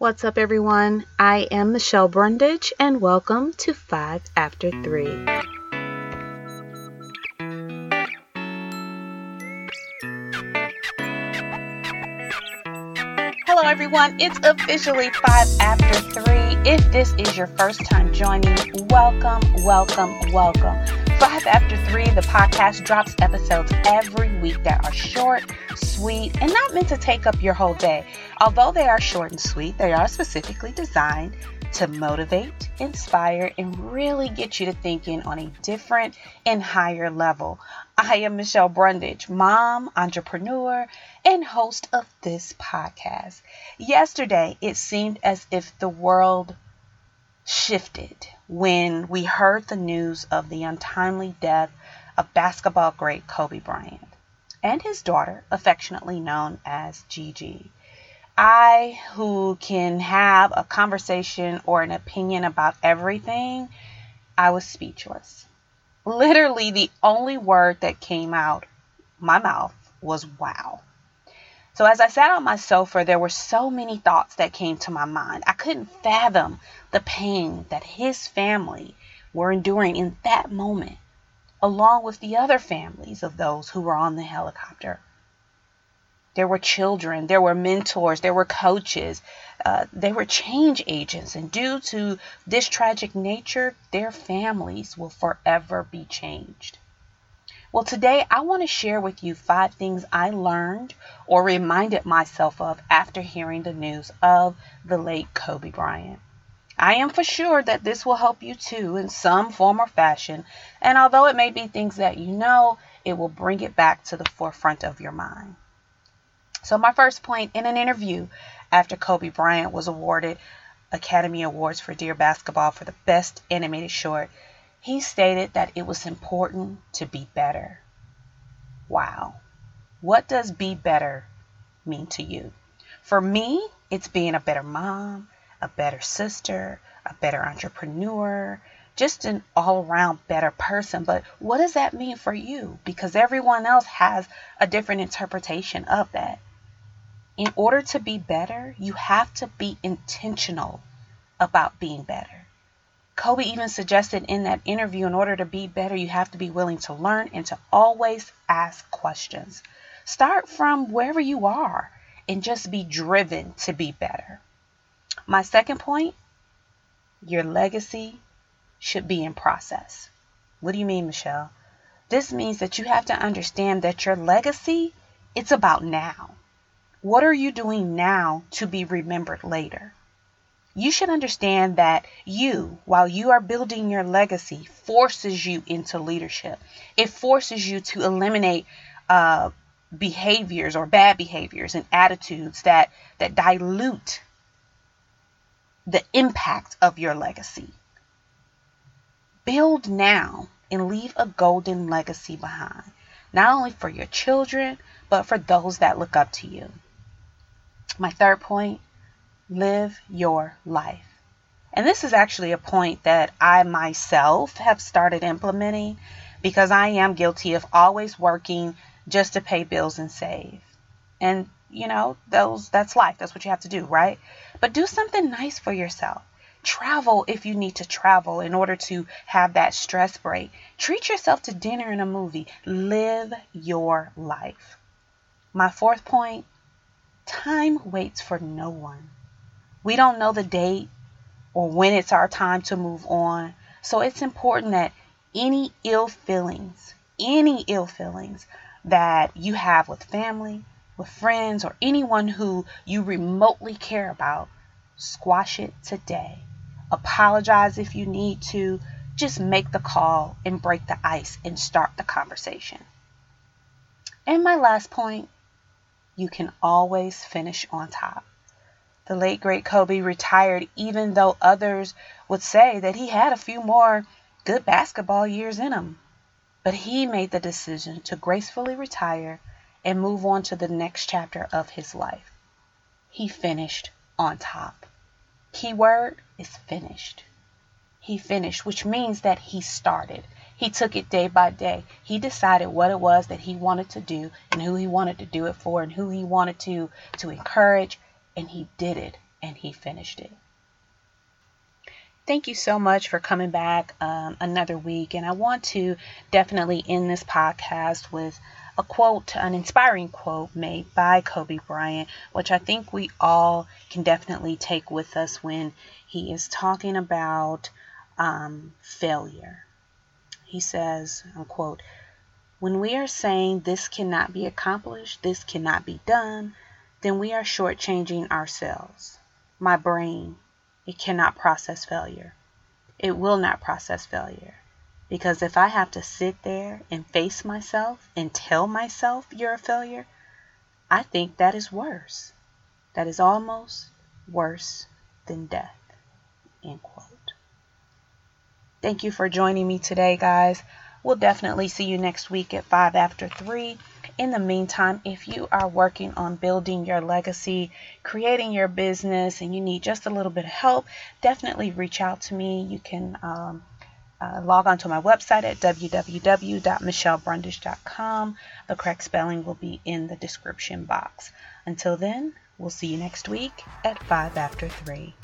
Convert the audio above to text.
What's up, everyone? I am Michelle Brundage, and welcome to 5 After 3. Hello, everyone. It's officially 5 After 3. If this is your first time joining, welcome, welcome, welcome. Five After Three, the podcast drops episodes every week that are short, sweet, and not meant to take up your whole day. Although they are short and sweet, they are specifically designed to motivate, inspire, and really get you to thinking on a different and higher level. I am Michelle Brundage, mom, entrepreneur, and host of this podcast. Yesterday, it seemed as if the world shifted when we heard the news of the untimely death of basketball great Kobe Bryant and his daughter, affectionately known as Gigi. I, who can have a conversation or an opinion about everything, I was speechless. Literally, the only word that came out my mouth was wow. So as I sat on my sofa, there were so many thoughts that came to my mind. I couldn't fathom the pain that his family were enduring in that moment, along with the other families of those who were on the helicopter. There were children, there were mentors, there were coaches, uh, they were change agents, and due to this tragic nature, their families will forever be changed. Well, today I want to share with you five things I learned or reminded myself of after hearing the news of the late Kobe Bryant. I am for sure that this will help you too in some form or fashion, and although it may be things that you know, it will bring it back to the forefront of your mind. So, my first point in an interview after Kobe Bryant was awarded Academy Awards for Dear Basketball for the Best Animated Short, he stated that it was important to be better. Wow. What does be better mean to you? For me, it's being a better mom, a better sister, a better entrepreneur, just an all around better person. But what does that mean for you? Because everyone else has a different interpretation of that. In order to be better, you have to be intentional about being better. Kobe even suggested in that interview in order to be better, you have to be willing to learn and to always ask questions. Start from wherever you are and just be driven to be better. My second point your legacy should be in process. What do you mean, Michelle? This means that you have to understand that your legacy it's about now. What are you doing now to be remembered later? you should understand that you, while you are building your legacy, forces you into leadership. It forces you to eliminate uh, behaviors or bad behaviors and attitudes that that dilute the impact of your legacy. Build now and leave a golden legacy behind, not only for your children, but for those that look up to you. My third point live your life. And this is actually a point that I myself have started implementing because I am guilty of always working just to pay bills and save. And you know, those that's life. That's what you have to do, right? But do something nice for yourself. Travel if you need to travel in order to have that stress break. Treat yourself to dinner and a movie. Live your life. My fourth point time waits for no one. We don't know the date or when it's our time to move on. So it's important that any ill feelings, any ill feelings that you have with family, with friends, or anyone who you remotely care about, squash it today. Apologize if you need to. Just make the call and break the ice and start the conversation. And my last point you can always finish on top. The late great Kobe retired even though others would say that he had a few more good basketball years in him. But he made the decision to gracefully retire and move on to the next chapter of his life. He finished on top. Keyword is finished. He finished, which means that he started. He took it day by day. He decided what it was that he wanted to do and who he wanted to do it for and who he wanted to to encourage and he did it and he finished it. Thank you so much for coming back um, another week. And I want to definitely end this podcast with a quote, an inspiring quote made by Kobe Bryant, which I think we all can definitely take with us when he is talking about um, failure. He says, unquote, when we are saying this cannot be accomplished, this cannot be done, then we are shortchanging ourselves. My brain, it cannot process failure. It will not process failure. Because if I have to sit there and face myself and tell myself you're a failure, I think that is worse. That is almost worse than death. End quote. Thank you for joining me today, guys. We'll definitely see you next week at 5 after 3. In the meantime, if you are working on building your legacy, creating your business, and you need just a little bit of help, definitely reach out to me. You can um, uh, log on to my website at www.michellebrundage.com. The correct spelling will be in the description box. Until then, we'll see you next week at 5 after 3.